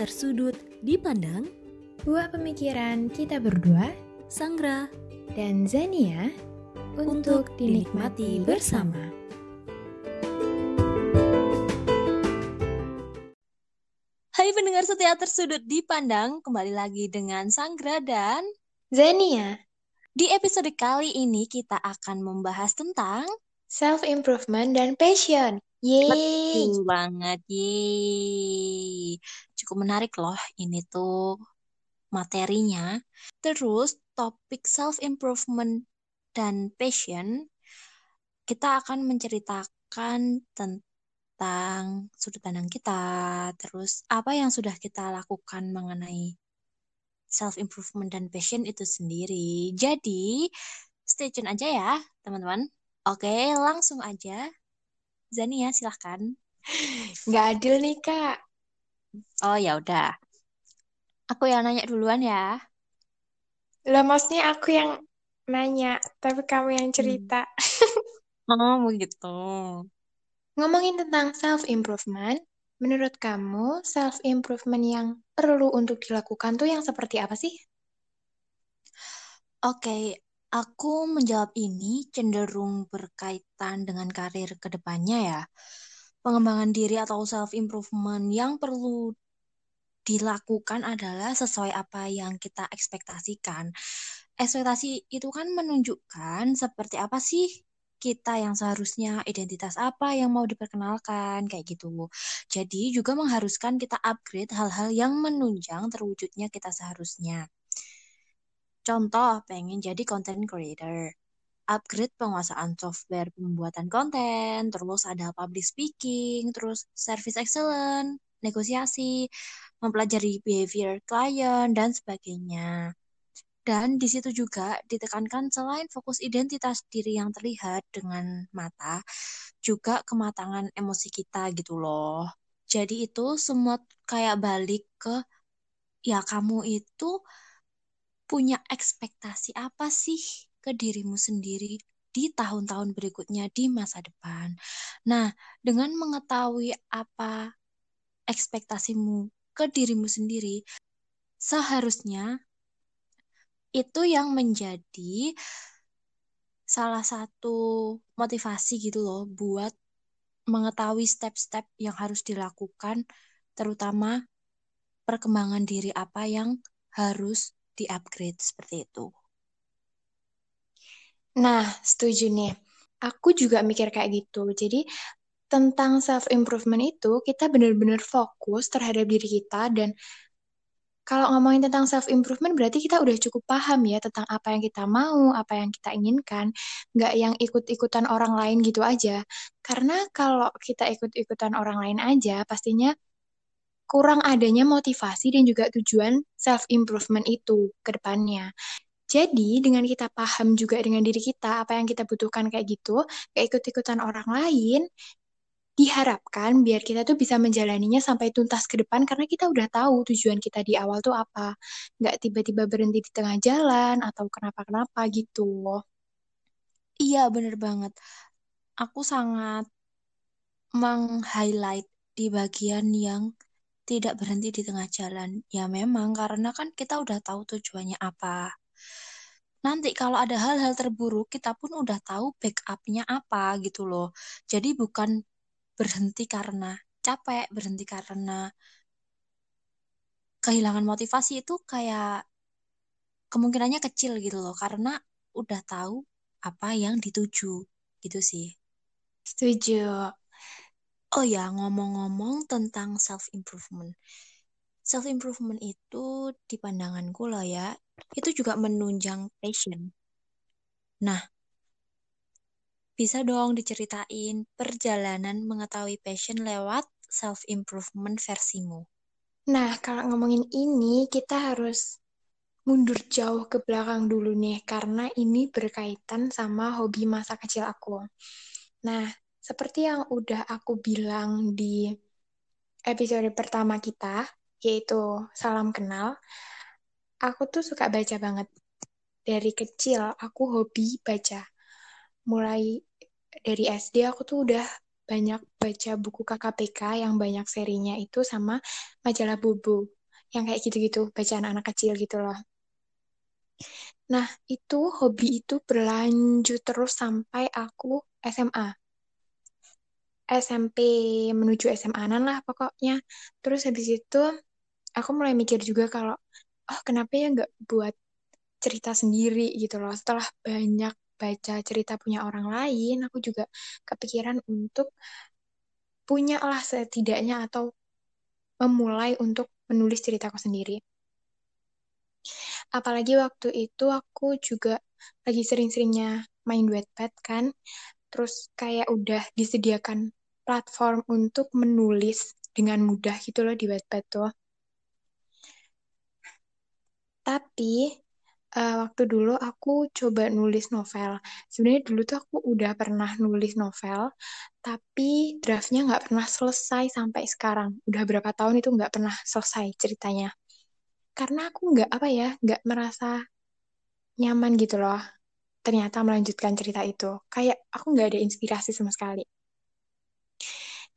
teater sudut dipandang Buah pemikiran kita berdua Sanggra dan Zania untuk dinikmati bersama. Hai pendengar setia tersudut dipandang Kembali lagi dengan Sanggra dan Zania, Di episode kali ini kita akan membahas tentang self-improvement dan passion. Yeay! Betul banget, yeay. Cukup menarik loh ini tuh materinya. Terus topik self-improvement dan passion, kita akan menceritakan tentang sudut pandang kita, terus apa yang sudah kita lakukan mengenai self-improvement dan passion itu sendiri. Jadi, stay tune aja ya, teman-teman. Oke, langsung aja. Zania, silahkan. Nggak adil nih, Kak. Oh, ya udah. Aku yang nanya duluan ya. Lah, maksudnya aku yang nanya, tapi kamu yang cerita. Oh, begitu. Ngomongin tentang self-improvement, menurut kamu self-improvement yang perlu untuk dilakukan tuh yang seperti apa sih? Oke, aku menjawab ini cenderung berkaitan dengan karir ke depannya ya. Pengembangan diri atau self-improvement yang perlu dilakukan adalah sesuai apa yang kita ekspektasikan. Ekspektasi itu kan menunjukkan seperti apa sih kita yang seharusnya identitas apa yang mau diperkenalkan kayak gitu. Jadi juga mengharuskan kita upgrade hal-hal yang menunjang terwujudnya kita seharusnya. Contoh, pengen jadi content creator. Upgrade penguasaan software pembuatan konten, terus ada public speaking, terus service excellent, negosiasi, mempelajari behavior klien, dan sebagainya. Dan di situ juga ditekankan selain fokus identitas diri yang terlihat dengan mata, juga kematangan emosi kita gitu loh. Jadi itu semua kayak balik ke ya kamu itu punya ekspektasi apa sih ke dirimu sendiri di tahun-tahun berikutnya di masa depan. Nah, dengan mengetahui apa ekspektasimu ke dirimu sendiri, seharusnya itu yang menjadi salah satu motivasi gitu loh buat mengetahui step-step yang harus dilakukan, terutama perkembangan diri apa yang harus di-upgrade seperti itu. Nah, setuju nih. Aku juga mikir kayak gitu. Jadi, tentang self-improvement itu, kita benar-benar fokus terhadap diri kita dan kalau ngomongin tentang self-improvement berarti kita udah cukup paham ya tentang apa yang kita mau, apa yang kita inginkan, nggak yang ikut-ikutan orang lain gitu aja. Karena kalau kita ikut-ikutan orang lain aja, pastinya kurang adanya motivasi dan juga tujuan self-improvement itu ke depannya. Jadi, dengan kita paham juga dengan diri kita, apa yang kita butuhkan kayak gitu, kayak ikut-ikutan orang lain, diharapkan biar kita tuh bisa menjalaninya sampai tuntas ke depan karena kita udah tahu tujuan kita di awal tuh apa. Nggak tiba-tiba berhenti di tengah jalan atau kenapa-kenapa gitu. Iya, bener banget. Aku sangat meng-highlight di bagian yang tidak berhenti di tengah jalan. Ya memang, karena kan kita udah tahu tujuannya apa. Nanti kalau ada hal-hal terburuk, kita pun udah tahu backupnya apa gitu loh. Jadi bukan berhenti karena capek, berhenti karena kehilangan motivasi itu kayak kemungkinannya kecil gitu loh. Karena udah tahu apa yang dituju gitu sih. Setuju. Oh ya, ngomong-ngomong tentang self-improvement. Self-improvement itu di pandanganku lah ya, itu juga menunjang passion. Nah, bisa dong diceritain perjalanan mengetahui passion lewat self-improvement versimu. Nah, kalau ngomongin ini, kita harus mundur jauh ke belakang dulu nih, karena ini berkaitan sama hobi masa kecil aku. Nah, seperti yang udah aku bilang di episode pertama kita, yaitu salam kenal, aku tuh suka baca banget. Dari kecil aku hobi baca. Mulai dari SD aku tuh udah banyak baca buku KKPK yang banyak serinya itu sama majalah Bobo. Yang kayak gitu-gitu, bacaan anak kecil gitu loh. Nah, itu hobi itu berlanjut terus sampai aku SMA. SMP menuju SMA-an lah pokoknya. Terus habis itu aku mulai mikir juga kalau, oh kenapa ya nggak buat cerita sendiri gitu loh. Setelah banyak baca cerita punya orang lain, aku juga kepikiran untuk punya lah setidaknya atau memulai untuk menulis ceritaku sendiri. Apalagi waktu itu aku juga lagi sering-seringnya main Wattpad kan, terus kayak udah disediakan platform untuk menulis dengan mudah gitu loh di Wattpad tuh. Tapi uh, waktu dulu aku coba nulis novel. Sebenarnya dulu tuh aku udah pernah nulis novel, tapi draftnya nggak pernah selesai sampai sekarang. Udah berapa tahun itu nggak pernah selesai ceritanya. Karena aku nggak apa ya, nggak merasa nyaman gitu loh. Ternyata melanjutkan cerita itu. Kayak aku nggak ada inspirasi sama sekali.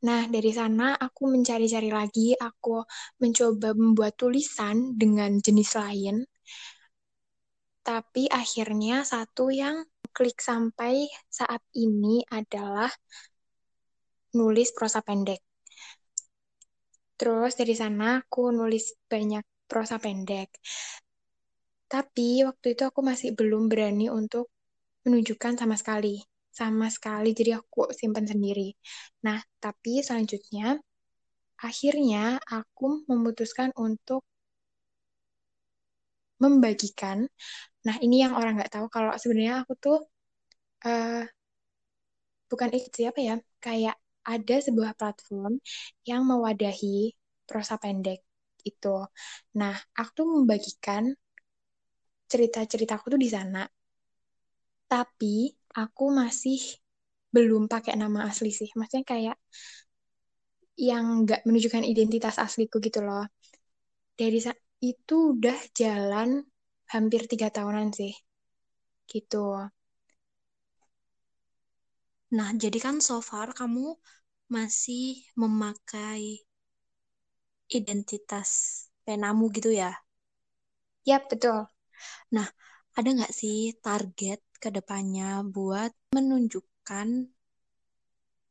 Nah, dari sana aku mencari-cari lagi, aku mencoba membuat tulisan dengan jenis lain tapi akhirnya satu yang klik sampai saat ini adalah nulis prosa pendek. Terus dari sana aku nulis banyak prosa pendek. Tapi waktu itu aku masih belum berani untuk menunjukkan sama sekali. Sama sekali, jadi aku simpan sendiri. Nah, tapi selanjutnya, akhirnya aku memutuskan untuk membagikan Nah, ini yang orang nggak tahu kalau sebenarnya aku tuh uh, bukan itu siapa ya, kayak ada sebuah platform yang mewadahi prosa pendek itu. Nah, aku tuh membagikan cerita-ceritaku tuh di sana. Tapi aku masih belum pakai nama asli sih. Maksudnya kayak yang nggak menunjukkan identitas asliku gitu loh. Dari itu udah jalan hampir tiga tahunan sih. Gitu. Nah, jadi kan so far kamu masih memakai identitas penamu gitu ya? Yap, betul. Nah, ada nggak sih target ke depannya buat menunjukkan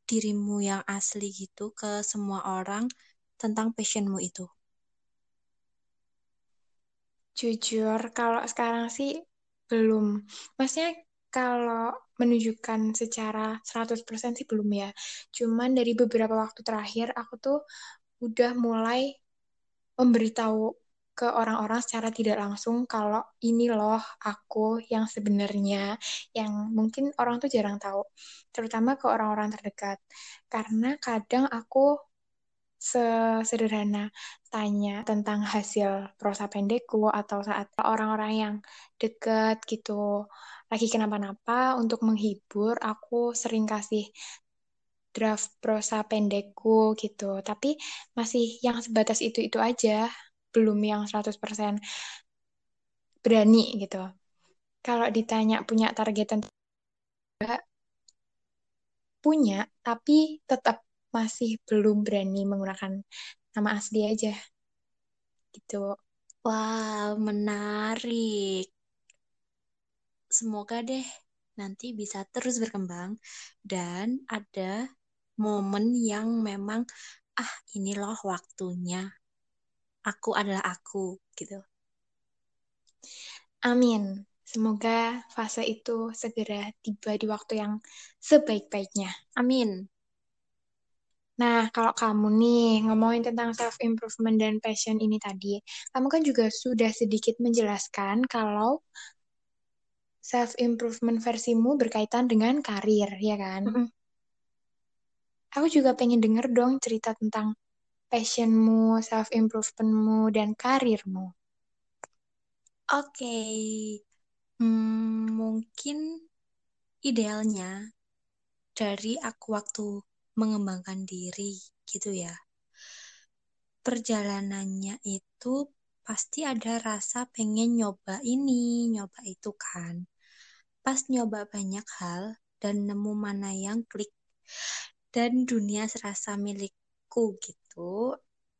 dirimu yang asli gitu ke semua orang tentang passionmu itu? Jujur, kalau sekarang sih belum. Maksudnya kalau menunjukkan secara 100% sih belum ya. Cuman dari beberapa waktu terakhir aku tuh udah mulai memberitahu ke orang-orang secara tidak langsung kalau ini loh aku yang sebenarnya yang mungkin orang tuh jarang tahu terutama ke orang-orang terdekat. Karena kadang aku sesederhana tanya tentang hasil prosa pendekku atau saat orang-orang yang deket gitu lagi kenapa-napa? Untuk menghibur aku sering kasih draft prosa pendekku gitu. Tapi masih yang sebatas itu-itu aja belum yang 100% berani gitu kalau ditanya punya targetan punya tapi tetap masih belum berani menggunakan nama asli aja. Gitu. Wow, menarik. Semoga deh nanti bisa terus berkembang dan ada momen yang memang ah ini loh waktunya. Aku adalah aku gitu. Amin. Semoga fase itu segera tiba di waktu yang sebaik-baiknya. Amin. Nah, kalau kamu nih ngomongin tentang self improvement dan passion ini tadi, kamu kan juga sudah sedikit menjelaskan kalau self improvement versimu berkaitan dengan karir, ya kan? Mm -mm. Aku juga pengen denger dong cerita tentang passionmu, self improvementmu dan karirmu. Oke, okay. hmm, mungkin idealnya dari aku waktu mengembangkan diri gitu ya. Perjalanannya itu pasti ada rasa pengen nyoba ini, nyoba itu kan. Pas nyoba banyak hal dan nemu mana yang klik dan dunia serasa milikku gitu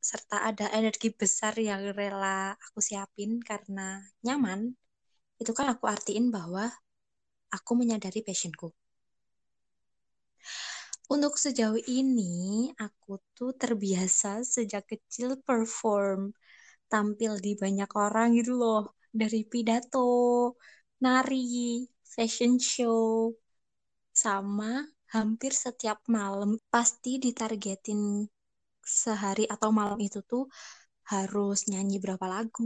serta ada energi besar yang rela aku siapin karena nyaman itu kan aku artiin bahwa aku menyadari passionku. Untuk sejauh ini aku tuh terbiasa sejak kecil perform tampil di banyak orang gitu loh. Dari pidato nari fashion show sama hampir setiap malam pasti ditargetin sehari atau malam itu tuh harus nyanyi berapa lagu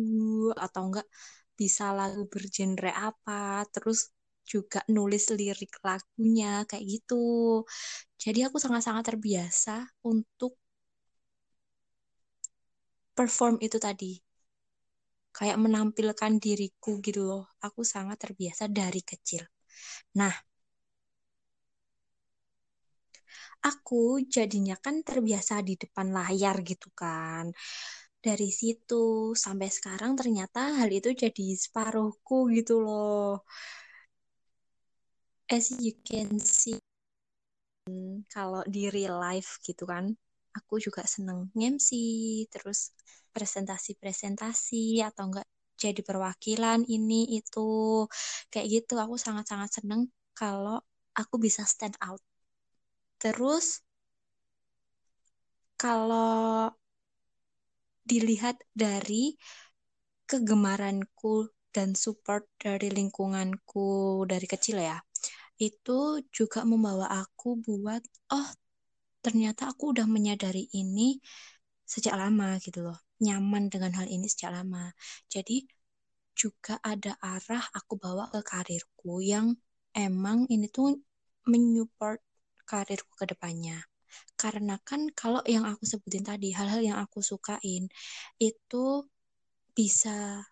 atau enggak bisa lagu bergenre apa terus juga nulis lirik lagunya kayak gitu. Jadi aku sangat-sangat terbiasa untuk perform itu tadi. Kayak menampilkan diriku gitu loh. Aku sangat terbiasa dari kecil. Nah aku jadinya kan terbiasa di depan layar gitu kan. Dari situ sampai sekarang ternyata hal itu jadi separuhku gitu loh. As you can see, kalau di real life gitu kan, aku juga seneng nge-MC, terus presentasi-presentasi atau enggak jadi perwakilan ini itu kayak gitu aku sangat-sangat seneng kalau aku bisa stand out Terus kalau dilihat dari kegemaranku dan support dari lingkunganku dari kecil ya, itu juga membawa aku buat, oh ternyata aku udah menyadari ini sejak lama gitu loh, nyaman dengan hal ini sejak lama. Jadi juga ada arah aku bawa ke karirku yang emang ini tuh menyupport karirku ke depannya. Karena kan kalau yang aku sebutin tadi, hal-hal yang aku sukain itu bisa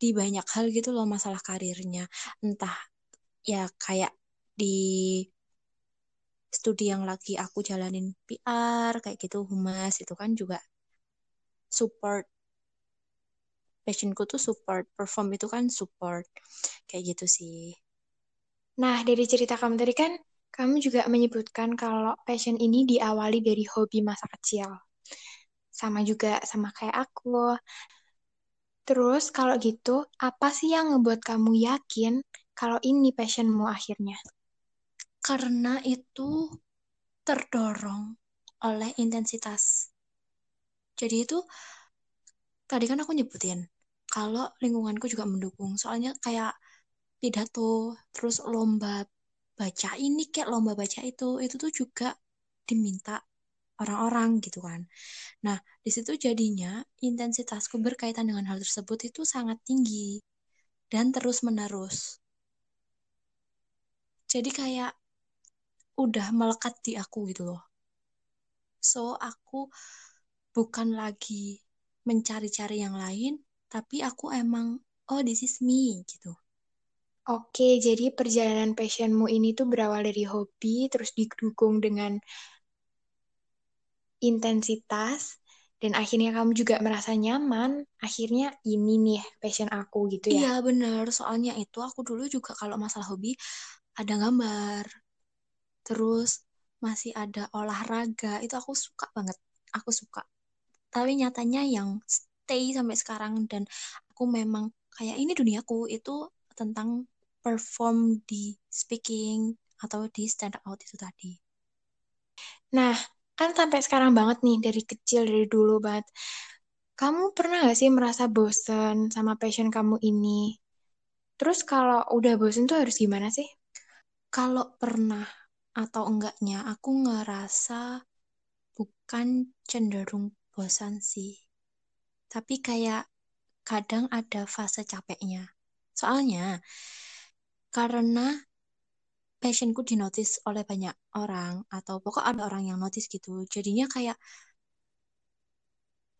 di banyak hal gitu loh masalah karirnya. Entah ya kayak di studi yang lagi aku jalanin PR kayak gitu humas itu kan juga support passionku tuh support perform itu kan support kayak gitu sih nah dari cerita kamu tadi kan kamu juga menyebutkan kalau passion ini diawali dari hobi masa kecil. Sama juga sama kayak aku. Terus kalau gitu, apa sih yang ngebuat kamu yakin kalau ini passionmu akhirnya? Karena itu terdorong oleh intensitas. Jadi itu tadi kan aku nyebutin kalau lingkunganku juga mendukung. Soalnya kayak pidato, terus lomba baca ini kayak lomba baca itu itu tuh juga diminta orang-orang gitu kan. Nah, di situ jadinya intensitasku berkaitan dengan hal tersebut itu sangat tinggi dan terus-menerus. Jadi kayak udah melekat di aku gitu loh. So, aku bukan lagi mencari-cari yang lain, tapi aku emang, oh this is me gitu. Oke, jadi perjalanan passionmu ini tuh berawal dari hobi, terus didukung dengan intensitas, dan akhirnya kamu juga merasa nyaman. Akhirnya ini nih passion aku gitu ya. Iya bener, soalnya itu aku dulu juga kalau masalah hobi ada gambar, terus masih ada olahraga, itu aku suka banget, aku suka. Tapi nyatanya yang stay sampai sekarang dan aku memang kayak ini duniaku itu tentang perform di speaking atau di stand out itu tadi. Nah, kan sampai sekarang banget nih, dari kecil, dari dulu banget. Kamu pernah gak sih merasa bosen sama passion kamu ini? Terus kalau udah bosen tuh harus gimana sih? Kalau pernah atau enggaknya, aku ngerasa bukan cenderung bosan sih. Tapi kayak kadang ada fase capeknya. Soalnya, karena passionku dinotis oleh banyak orang atau pokok ada orang yang notice gitu. Jadinya kayak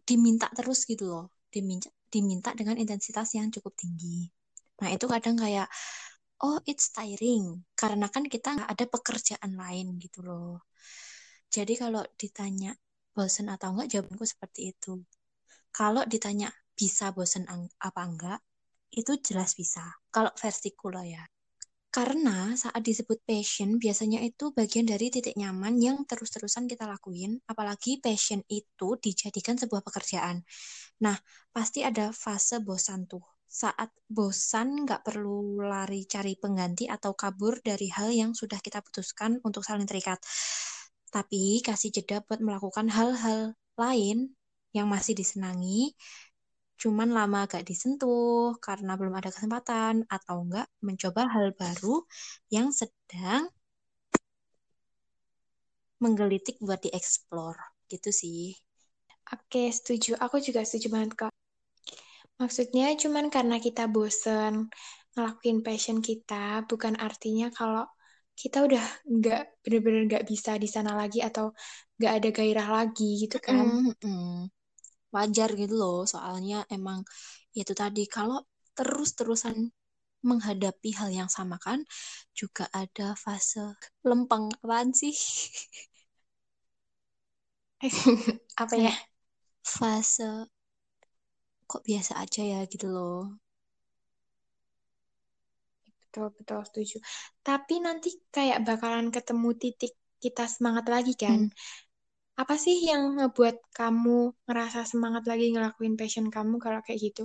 diminta terus gitu loh. Diminta diminta dengan intensitas yang cukup tinggi. Nah itu kadang kayak oh it's tiring. Karena kan kita nggak ada pekerjaan lain gitu loh. Jadi kalau ditanya bosen atau enggak jawabanku seperti itu. Kalau ditanya bisa bosen apa enggak? Itu jelas bisa. Kalau versiku loh ya Karena saat disebut passion, biasanya itu bagian dari titik nyaman yang terus-terusan kita lakuin, apalagi passion itu dijadikan sebuah pekerjaan. Nah, pasti ada fase bosan tuh. Saat bosan, nggak perlu lari cari pengganti atau kabur dari hal yang sudah kita putuskan untuk saling terikat. Tapi kasih jeda buat melakukan hal-hal lain yang masih disenangi, cuman lama agak disentuh karena belum ada kesempatan atau enggak mencoba hal baru yang sedang menggelitik buat dieksplor gitu sih. Oke, setuju. Aku juga setuju banget kok. Maksudnya cuman karena kita bosen ngelakuin passion kita, bukan artinya kalau kita udah nggak bener-bener nggak bisa di sana lagi atau nggak ada gairah lagi gitu kan. Mm -mm. Wajar gitu loh, soalnya emang itu tadi kalau terus-terusan menghadapi hal yang sama kan juga ada fase lempeng apaan sih? Apa ya? Fase kok biasa aja ya gitu loh. Betul, betul, setuju. Tapi nanti kayak bakalan ketemu titik kita semangat lagi kan. Hmm. Apa sih yang ngebuat kamu ngerasa semangat lagi ngelakuin passion kamu kalau kayak gitu?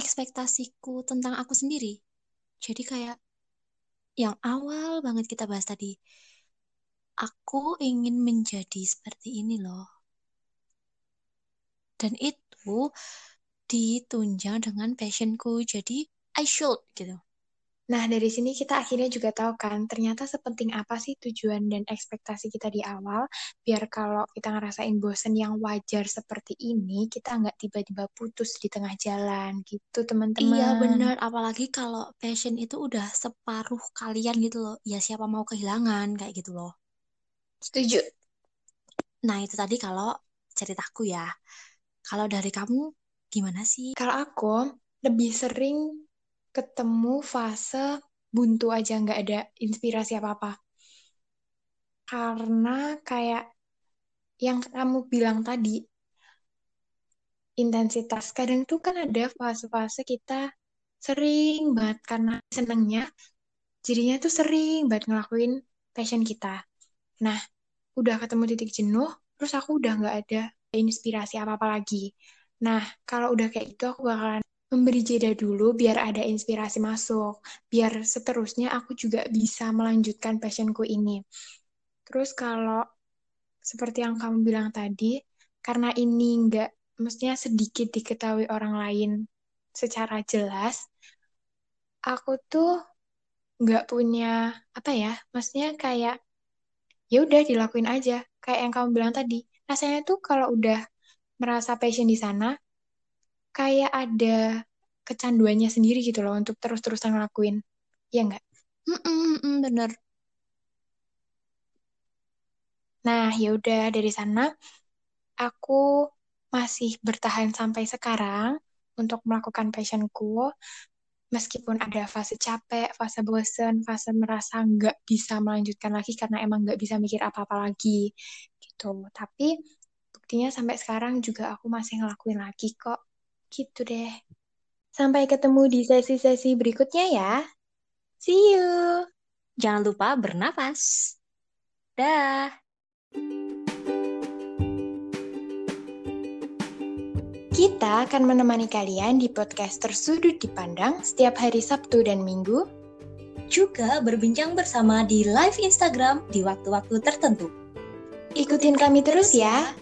Ekspektasiku tentang aku sendiri. Jadi kayak yang awal banget kita bahas tadi. Aku ingin menjadi seperti ini loh. Dan itu ditunjang dengan passionku. Jadi I should gitu. Nah, dari sini kita akhirnya juga tahu kan, ternyata sepenting apa sih tujuan dan ekspektasi kita di awal, biar kalau kita ngerasain bosen yang wajar seperti ini, kita nggak tiba-tiba putus di tengah jalan, gitu teman-teman. Iya benar, apalagi kalau passion itu udah separuh kalian gitu loh, ya siapa mau kehilangan, kayak gitu loh. Setuju. Nah, itu tadi kalau ceritaku ya. Kalau dari kamu, gimana sih? Kalau aku, lebih sering ketemu fase buntu aja, nggak ada inspirasi apa-apa. Karena kayak yang kamu bilang tadi, intensitas. Kadang tuh kan ada fase-fase kita sering banget karena senengnya, jadinya tuh sering banget ngelakuin passion kita. Nah, udah ketemu titik jenuh, terus aku udah nggak ada inspirasi apa-apa lagi. Nah, kalau udah kayak gitu, aku bakalan memberi jeda dulu biar ada inspirasi masuk. Biar seterusnya aku juga bisa melanjutkan passionku ini. Terus kalau seperti yang kamu bilang tadi, karena ini nggak, maksudnya sedikit diketahui orang lain secara jelas, aku tuh nggak punya apa ya, maksudnya kayak ya udah dilakuin aja, kayak yang kamu bilang tadi. Rasanya tuh kalau udah merasa passion di sana, kayak ada kecanduannya sendiri gitu loh untuk terus-terusan ngelakuin. Iya nggak? Mm -mm, mm, bener. Nah, ya udah dari sana aku masih bertahan sampai sekarang untuk melakukan passionku. Meskipun ada fase capek, fase bosen, fase merasa nggak bisa melanjutkan lagi karena emang nggak bisa mikir apa-apa lagi gitu. Tapi buktinya sampai sekarang juga aku masih ngelakuin lagi kok. Gitu deh. Sampai ketemu di sesi-sesi berikutnya ya. See you. Jangan lupa bernapas. Dah. Kita akan menemani kalian di podcast Tersudut Dipandang setiap hari Sabtu dan Minggu. Juga berbincang bersama di live Instagram di waktu-waktu tertentu. Ikutin kami terus ya.